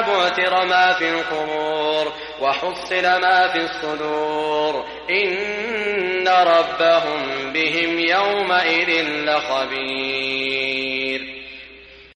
بعثر ما في القبور وحصل ما في الصدور. إن ربهم بهم يومئذ لخبير.